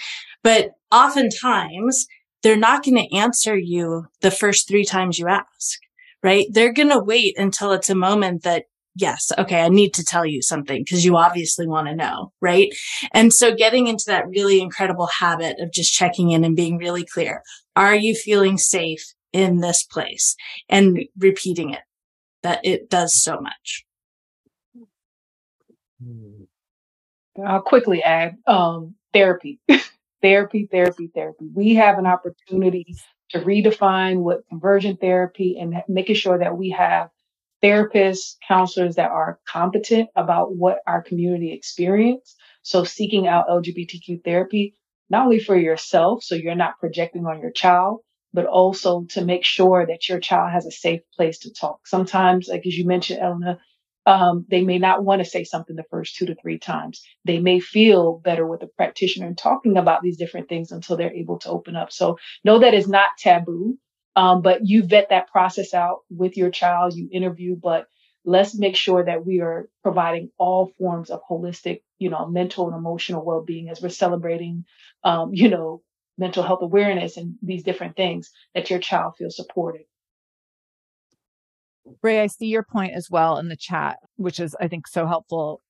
But oftentimes they're not going to answer you the first three times you ask, right? They're going to wait until it's a moment that yes, okay, I need to tell you something because you obviously want to know, right? And so getting into that really incredible habit of just checking in and being really clear. Are you feeling safe in this place? And repeating it that it does so much. I'll quickly add um, therapy, therapy, therapy, therapy. We have an opportunity to redefine what conversion therapy and making sure that we have therapists, counselors that are competent about what our community experience. So seeking out LGBTQ therapy, not only for yourself, so you're not projecting on your child, but also to make sure that your child has a safe place to talk. Sometimes, like as you mentioned, Elena, um, they may not want to say something the first two to three times. They may feel better with a practitioner and talking about these different things until they're able to open up. So know that is not taboo. Um, but you vet that process out with your child, you interview, but let's make sure that we are providing all forms of holistic, you know, mental and emotional well-being as we're celebrating, um, you know, mental health awareness and these different things that your child feels supported. Rae, I see your point as well in the chat, which is, I think, so helpful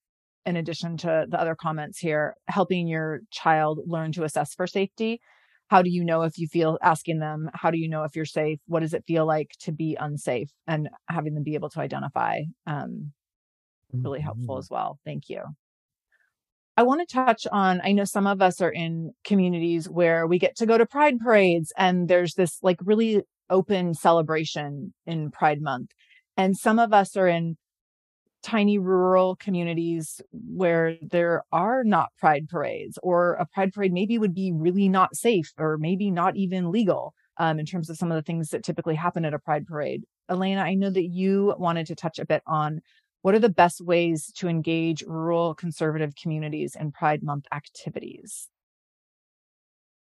in addition to the other comments here, helping your child learn to assess for safety. How do you know if you feel asking them how do you know if you're safe? What does it feel like to be unsafe? And having them be able to identify um, really helpful mm-hmm. as well. Thank you. I want to touch on i know some of us are in communities where we get to go to pride parades and there's this like really open celebration in pride month. And some of us are in tiny rural communities where there are not pride parades or a pride parade maybe would be really not safe or maybe not even legal um, in terms of some of the things that typically happen at a pride parade. Elena i know that you wanted to touch a bit on what are the best ways to engage rural conservative communities in pride month activities?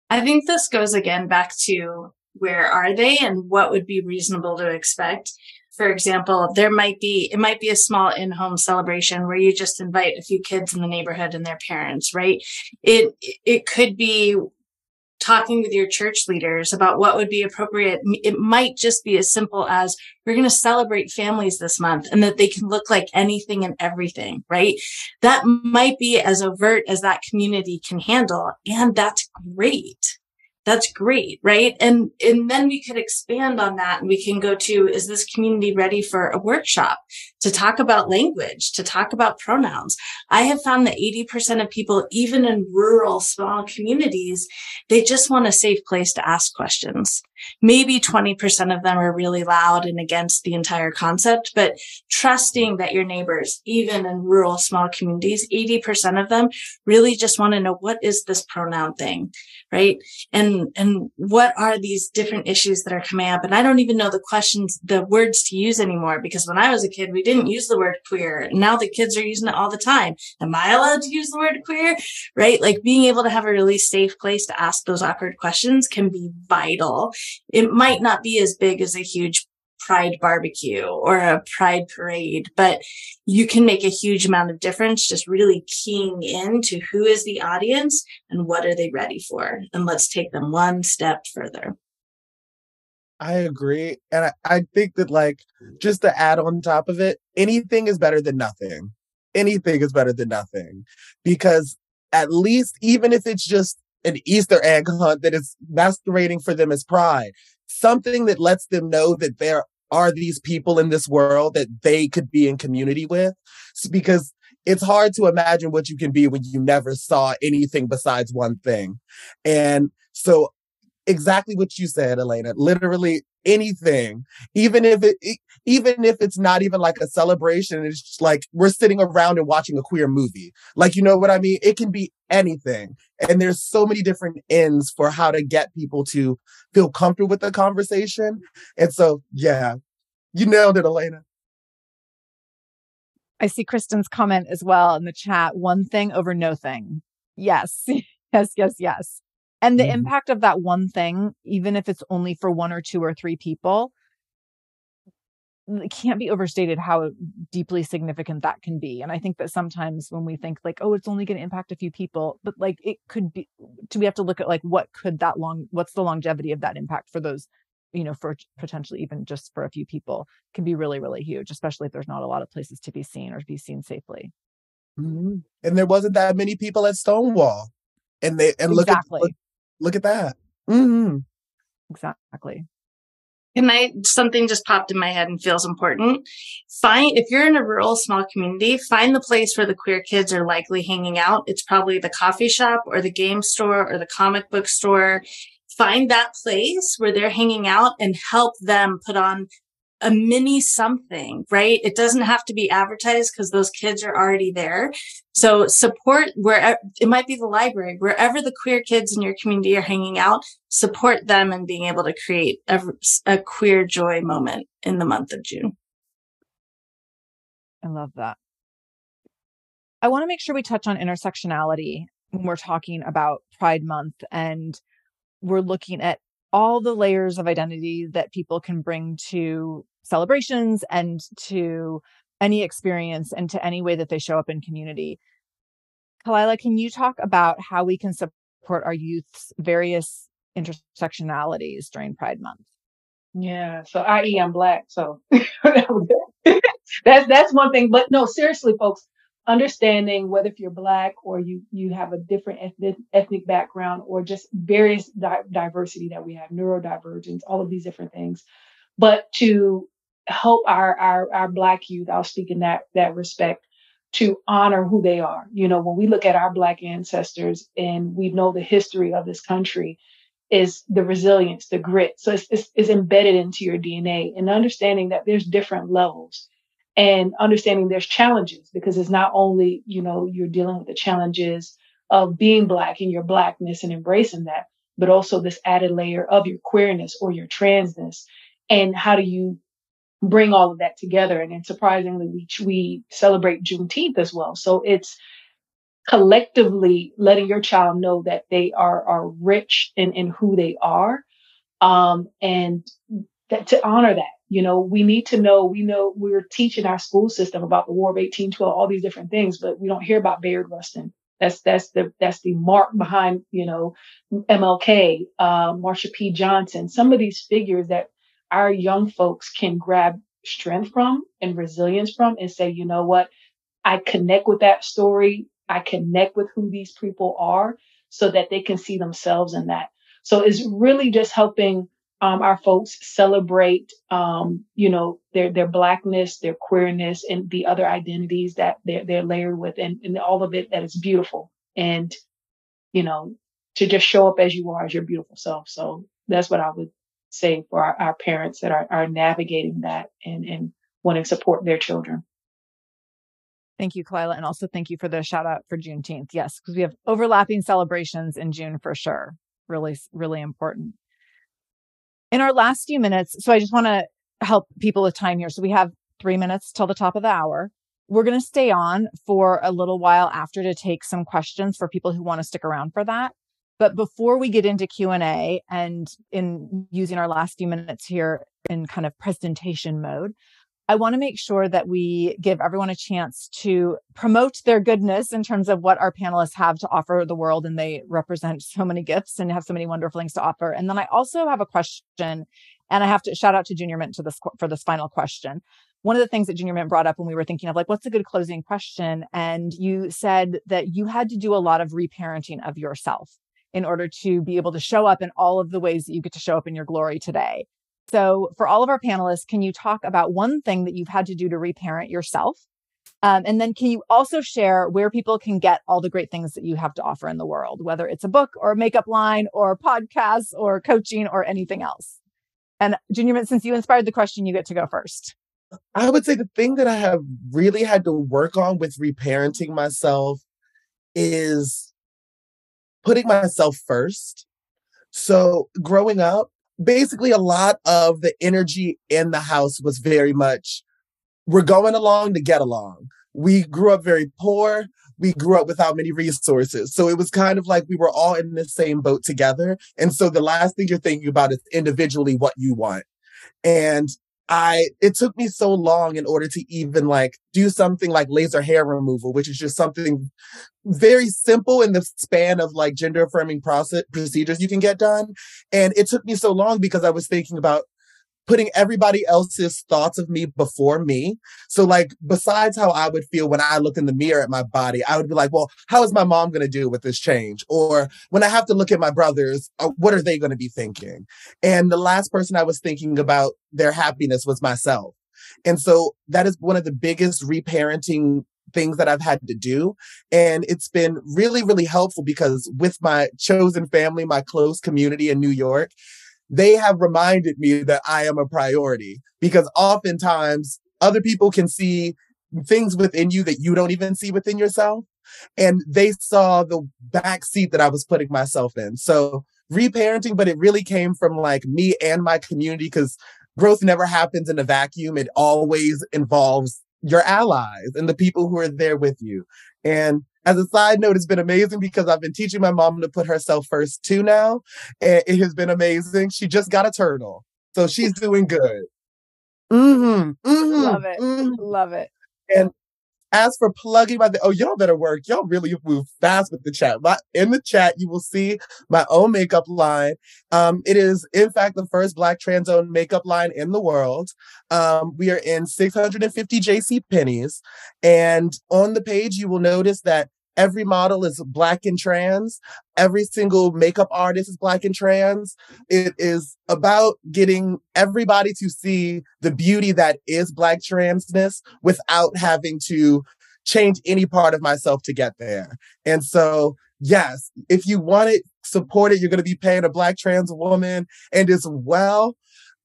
I think this goes again back to where are they and what would be reasonable to expect for example there might be it might be a small in-home celebration where you just invite a few kids in the neighborhood and their parents right it it could be talking with your church leaders about what would be appropriate. It might just be as simple as we're going to celebrate families this month and that they can look like anything and everything, right? That might be as overt as that community can handle. And that's great that's great right? And and then we could expand on that and we can go to is this community ready for a workshop? To talk about language to talk about pronouns. I have found that 80% of people even in rural small communities they just want a safe place to ask questions. Maybe 20% of them are really loud and against the entire concept but trusting that your neighbors even in rural small communities 80% of them really just want to know what is this pronoun thing right? And and what are these different issues that are coming up? And i don't even know the questions the words to use anymore because when i was a kid we didn't use the word queer. Now the kids are using it all the time. Am i allowed to use the word queer? Right? Like being able to have a really safe place to ask those awkward questions can be vital. It might not be as big as a huge pride barbecue or a pride parade, but you can make a huge amount of difference just really keying into who is the audience and what are they ready for. And let's take them one step further. I agree. And I, I think that, like, just to add on top of it, anything is better than nothing. Anything is better than nothing because at least, even if it's just an Easter egg hunt that is masquerading for them as pride, something that lets them know that there are these people in this world that they could be in community with because it's hard to imagine what you can be when you never saw anything besides one thing. And so exactly what you said, Elena, literally anything, even if it, even if it's not even like a celebration, it's just like we're sitting around and watching a queer movie. Like, you know what I mean? It can be anything. And there's so many different ends for how to get people to feel comfortable with the conversation. And so, yeah, you nailed it, Elena. I see Kristen's comment as well in the chat. One thing over no thing. Yes, yes, yes, yes. And the mm-hmm. impact of that one thing, even if it's only for one or two or three people, it can't be overstated how deeply significant that can be. And I think that sometimes when we think like, oh, it's only going to impact a few people, but like it could be, do we have to look at like what could that long, what's the longevity of that impact for those, you know, for potentially even just for a few people can be really, really huge, especially if there's not a lot of places to be seen or to be seen safely. Mm-hmm. And there wasn't that many people at Stonewall. And they, and exactly. look at, look, look at that. Mm-hmm. Exactly. Can I, something just popped in my head and feels important. Find, if you're in a rural small community, find the place where the queer kids are likely hanging out. It's probably the coffee shop or the game store or the comic book store. Find that place where they're hanging out and help them put on a mini something, right? It doesn't have to be advertised because those kids are already there. So support where it might be the library, wherever the queer kids in your community are hanging out, support them and being able to create a, a queer joy moment in the month of June. I love that. I want to make sure we touch on intersectionality when we're talking about Pride Month and we're looking at all the layers of identity that people can bring to celebrations and to any experience and to any way that they show up in community. Kaleyla, can you talk about how we can support our youth's various intersectionalities during Pride Month? Yeah, so i.e. I'm black, so that's that's one thing. But no, seriously, folks, understanding whether if you're black or you you have a different ethnic ethnic background or just various di- diversity that we have, neurodivergence, all of these different things, but to help our our our black youth i'll speak in that that respect to honor who they are. You know when we look at our black ancestors and we know the history of this country is the resilience the grit. So it's, it's, it's embedded into your dna and understanding that there's different levels and understanding there's challenges because it's not only you know you're dealing with the challenges of being black and your blackness and embracing that but also this added layer of your queerness or your transness and how do you bring all of that together. And then surprisingly, we, we celebrate Juneteenth as well. So it's collectively letting your child know that they are, are rich in, in who they are. Um, and that, to honor that, you know, we need to know, we know we're teaching our school system about the War of 1812, all these different things, but we don't hear about Bayard Rustin. That's, that's the, that's the mark behind, you know, MLK, uh, Marsha P. Johnson, some of these figures that our young folks can grab strength from and resilience from and say, you know what? I connect with that story. I connect with who these people are so that they can see themselves in that. So it's really just helping um, our folks celebrate, um, you know, their their blackness, their queerness, and the other identities that they're they're layered with, and, and all of it that is beautiful, and you know, to just show up as you are as your beautiful self. So that's what I would say for our, our parents that are are navigating that and and wanting to support their children. Thank you, Kaleyla. And also thank you for the shout out for Juneteenth. Yes, because we have overlapping celebrations in June for sure. Really, really important. In our last few minutes, so I just want to help people with time here. So we have three minutes till the top of the hour. We're going to stay on for a little while after to take some questions for people who want to stick around for that. But before we get into Q&A and in using our last few minutes here in kind of presentation mode, I want to make sure that we give everyone a chance to promote their goodness in terms of what our panelists have to offer the world. And they represent so many gifts and have so many wonderful things to offer. And then I also have a question, and I have to shout out to Junior Mintt to this for this final question. One of the things that Junior Mintt brought up when we were thinking of like, what's a good closing question? And you said that you had to do a lot of reparenting of yourself in order to be able to show up in all of the ways that you get to show up in your glory today. So, for all of our panelists, can you talk about one thing that you've had to do to reparent yourself? Um, and then, can you also share where people can get all the great things that you have to offer in the world, whether it's a book or a makeup line or podcasts or coaching or anything else? And Junior, since you inspired the question, you get to go first. I would say the thing that I have really had to work on with reparenting myself is putting myself first. So, growing up, basically a lot of the energy in the house was very much we're going along to get along. We grew up very poor. We grew up without many resources. So it was kind of like we were all in the same boat together. And so the last thing you're thinking about is individually what you want. And I, it took me so long in order to even like do something like laser hair removal, which is just something very simple in the span of like gender affirming process procedures you can get done. And it took me so long because I was thinking about putting everybody else's thoughts of me before me. So, like, besides how I would feel when I look in the mirror at my body, I would be like, well, how is my mom going to do with this change? Or when I have to look at my brothers, uh, what are they going to be thinking? And the last person I was thinking about their happiness was myself. And so that is one of the biggest reparenting things that I've had to do. And it's been really, really helpful because with my chosen family, my close community in New York, they have reminded me that I am a priority because oftentimes other people can see things within you that you don't even see within yourself. And they saw the back seat that I was putting myself in. So reparenting, but it really came from like me and my community because growth never happens in a vacuum. It always involves your allies and the people who are there with you. And as a side note, it's been amazing because I've been teaching my mom to put herself first too now. And it has been amazing. She just got a turtle. So she's doing good. Mm-hmm, mm-hmm, Love it. Mm-hmm. Love it. And as for plugging my, oh, y'all better work. Y'all really move fast with the chat. But in the chat, you will see my own makeup line. Um, it is, in fact, the first Black trans owned makeup line in the world. Um, we are in 650 JC Penney's. And on the page, you will notice that Every model is black and trans. Every single makeup artist is black and trans. It is about getting everybody to see the beauty that is black transness without having to change any part of myself to get there. And so, yes, if you want it, support it. You're going to be paying a black trans woman. And as well,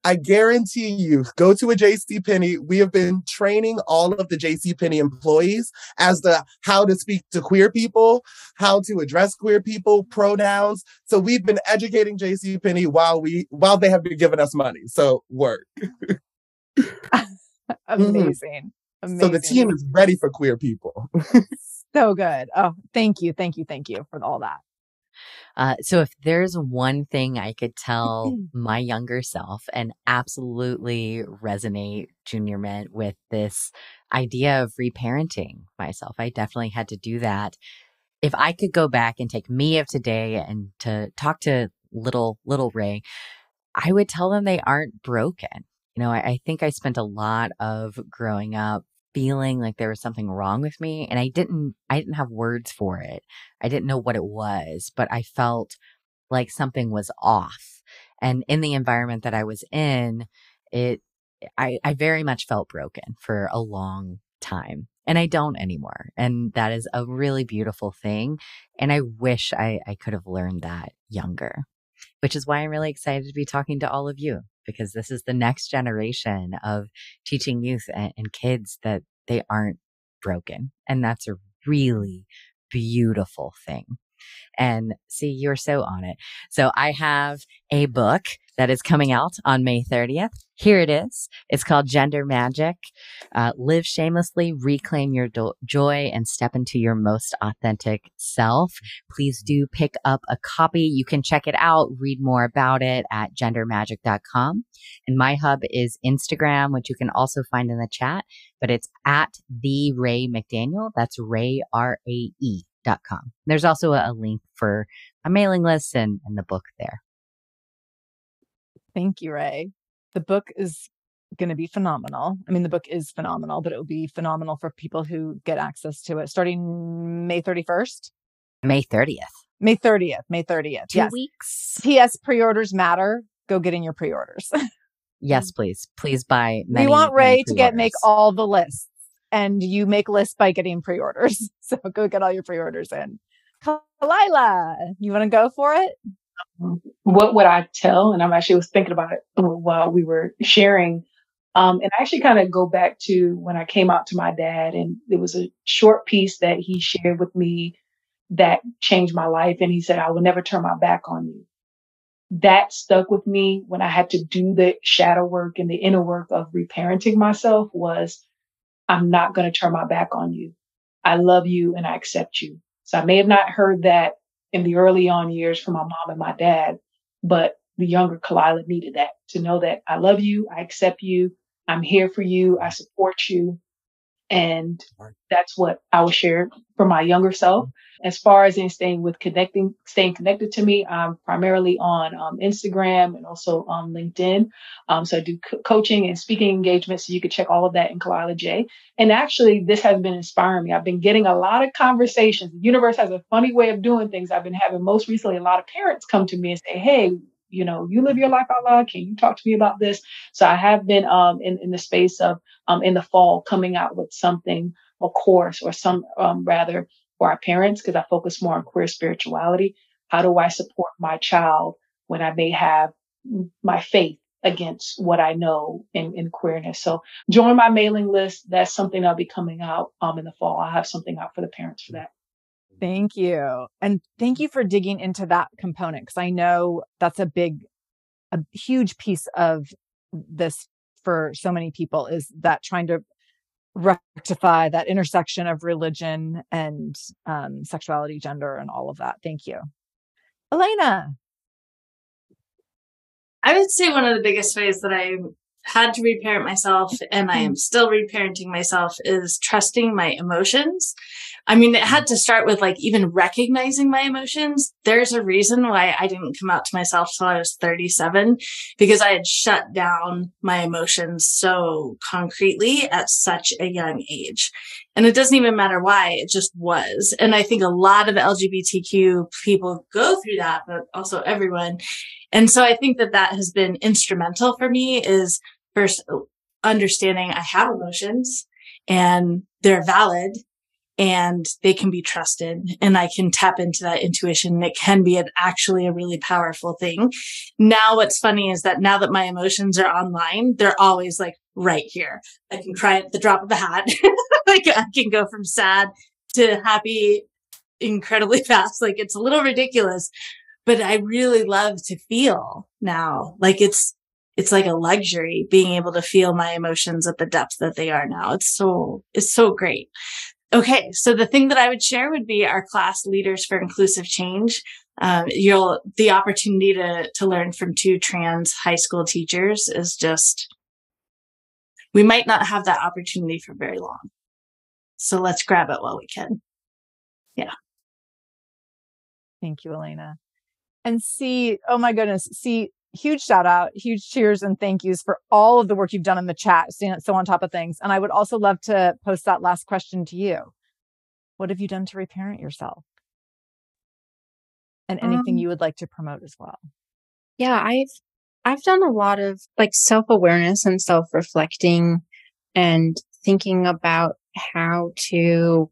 I guarantee you, go to a JC Penney. We have been training all of the JC Penney employees as to how to speak to queer people, how to address queer people, pronouns. So we've been educating JC Penney while we while they have been giving us money. So work. Amazing. Mm-hmm. Amazing. So the team is ready for queer people. so good. Oh, thank you. Thank you. Thank you for all that. Uh, so if there's one thing I could tell my younger self and absolutely resonate junior mintt with this idea of reparenting myself, I definitely had to do that. If I could go back and take me of today and to talk to little, little Rae, I would tell them they aren't broken. You know, I, I think I spent a lot of growing up feeling like there was something wrong with me and I didn't I didn't have words for it. I didn't know what it was, but I felt like something was off. And in the environment that I was in, it I I very much felt broken for a long time. And I don't anymore. And that is a really beautiful thing. And I wish I, I could have learned that younger, which is why I'm really excited to be talking to all of you because this is the next generation of teaching youth and, and kids that they aren't broken. And that's a really beautiful thing. And see, you're so on it. So I have a book that is coming out on May 30th. Here it is. It's called Gender Magic. Uh, live shamelessly, reclaim your do- joy, and step into your most authentic self. Please do pick up a copy. You can check it out, read more about it at gendermagic.com. And my hub is Instagram, which you can also find in the chat, but it's at the Rae McDaniel. That's Rae R A E. There's also a, a link for a mailing list and, and the book there. Thank you, Rae. The book is going to be phenomenal. I mean, the book is phenomenal, but it will be phenomenal for people who get access to it starting May 31st. May 30th. May 30th. May 30th. Two yes. weeks. P.S. Pre orders matter. Go get in your pre orders. yes, please. Please buy. Many, we want Rae to get make all all the lists and you make lists by getting pre-orders. So go get all your pre-orders in. Kaleyla, you want to go for it? What would I tell? And I'm actually was thinking about it while we were sharing. Um, and I actually kind of go back to when I came out to my dad, and there was a short piece that he shared with me that changed my life. And he said, I will never turn my back on you. That stuck with me when I had to do the shadow work and the inner work of reparenting myself was I'm not going to turn my back on you. I love you and I accept you. So I may have not heard that in the early on years from my mom and my dad, but the younger Kaleyla needed that to know that I love you. I accept you. I'm here for you. I support you. And that's what I will share for my younger self. As far as in staying with connecting, staying connected to me, I'm primarily on um, Instagram and also on LinkedIn. Um, so I do co- coaching and speaking engagements. So you can check all of that in Kaleyla J. And actually, this has been inspiring me. I've been getting a lot of conversations. The universe has a funny way of doing things. I've been having most recently a lot of parents come to me and say, Hey, you know, you live your life out. Can you talk to me about this? So I have been um, in, in the space of um, in the fall coming out with something, a course or some um, rather for our parents, because I focus more on queer spirituality. How do I support my child when I may have my faith against what I know in, in queerness? So join my mailing list. That's something I'll be coming out um, in the fall. I have something out for the parents for that. Thank you. And thank you for digging into that component because I know that's a big, a huge piece of this for so many people is that trying to rectify that intersection of religion and um, sexuality, gender, and all of that. Thank you. Elena. I would say one of the biggest ways that I had to reparent myself and I am mm-hmm. still reparenting myself is trusting my emotions. I mean, it had to start with like even recognizing my emotions. There's a reason why I didn't come out to myself till I was 37 because I had shut down my emotions so concretely at such a young age. And it doesn't even matter why, it just was. And I think a lot of LGBTQ people go through that, but also everyone. And so I think that that has been instrumental for me is first understanding I have emotions and they're valid and they can be trusted and I can tap into that intuition. It can be an, actually a really powerful thing. Now, what's funny is that now that my emotions are online, they're always like right here. I can cry at the drop of a hat. like I can go from sad to happy incredibly fast. Like it's a little ridiculous, but I really love to feel now. Like it's, it's like a luxury being able to feel my emotions at the depth that they are now. It's so, it's so great. Okay. So the thing that I would share would be our class leaders for inclusive change. um, you'll the opportunity to to learn from two trans high school teachers is just we might not have that opportunity for very long. So let's grab it while we can. Yeah. Thank you, Elena. And see, oh my goodness, C, huge shout out, huge cheers and thank yous for all of the work you've done in the chat, staying so on top of things. And I would also love to post that last question to you. What have you done to reparent yourself? And anything um, you would like to promote as well. Yeah, I've I've done a lot of like self-awareness and self-reflecting and thinking about how to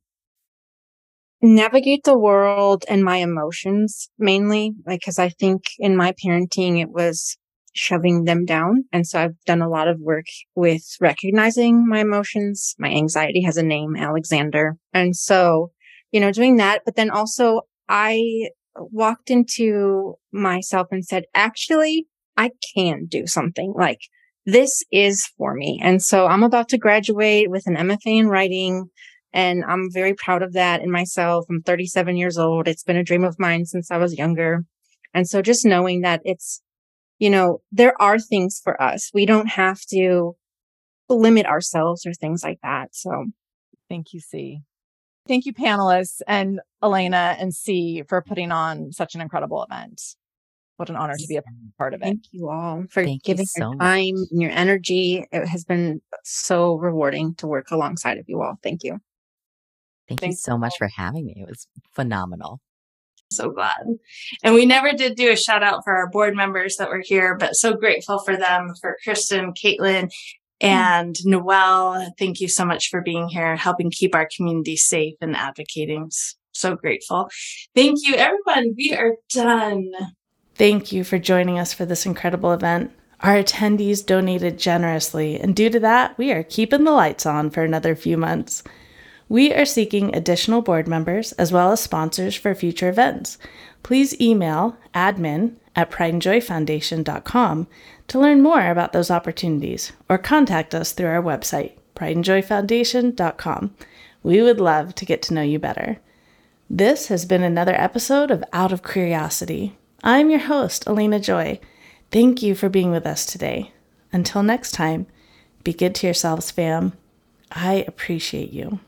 navigate the world and my emotions mainly because I think in my parenting it was shoving them down. And so I've done a lot of work with recognizing my emotions. My anxiety has a name Alexander. And so you know doing that but then also I walked into myself and said actually I can do something. Like this is for me. And so I'm about to graduate with an MFA in writing and I'm very proud of that in myself. I'm 37 years old. It's been a dream of mine since I was younger. And so just knowing that it's, you know, there are things for us. We don't have to limit ourselves or things like that. So thank you, C. Thank you, panelists and Elena and C for putting on such an incredible event. What an honor to be a part of it. Thank you all for Thank giving you so your time much. and your energy. It has been so rewarding to work alongside of you all. Thank you. Thank Thanks you so much for having me. It was phenomenal. So glad. And we never did do a shout out for our board members that were here, but so grateful for them, for Kristen, Caitlin, mm. and. Noel. Thank you so much for being here, helping keep our community safe and advocating. So grateful. Thank you, everyone. We are done. Thank you for joining us for this incredible event. Our attendees donated generously, and due to that, we are keeping the lights on for another few months. We are seeking additional board members as well as sponsors for future events. Please email admin at prideandjoyfoundation.com to learn more about those opportunities or contact us through our website, prideandjoyfoundation.com. We would love to get to know you better. This has been another episode of Out of Curiosity. I'm your host, Elena Joy. Thank you for being with us today. Until next time, be good to yourselves, fam. I appreciate you.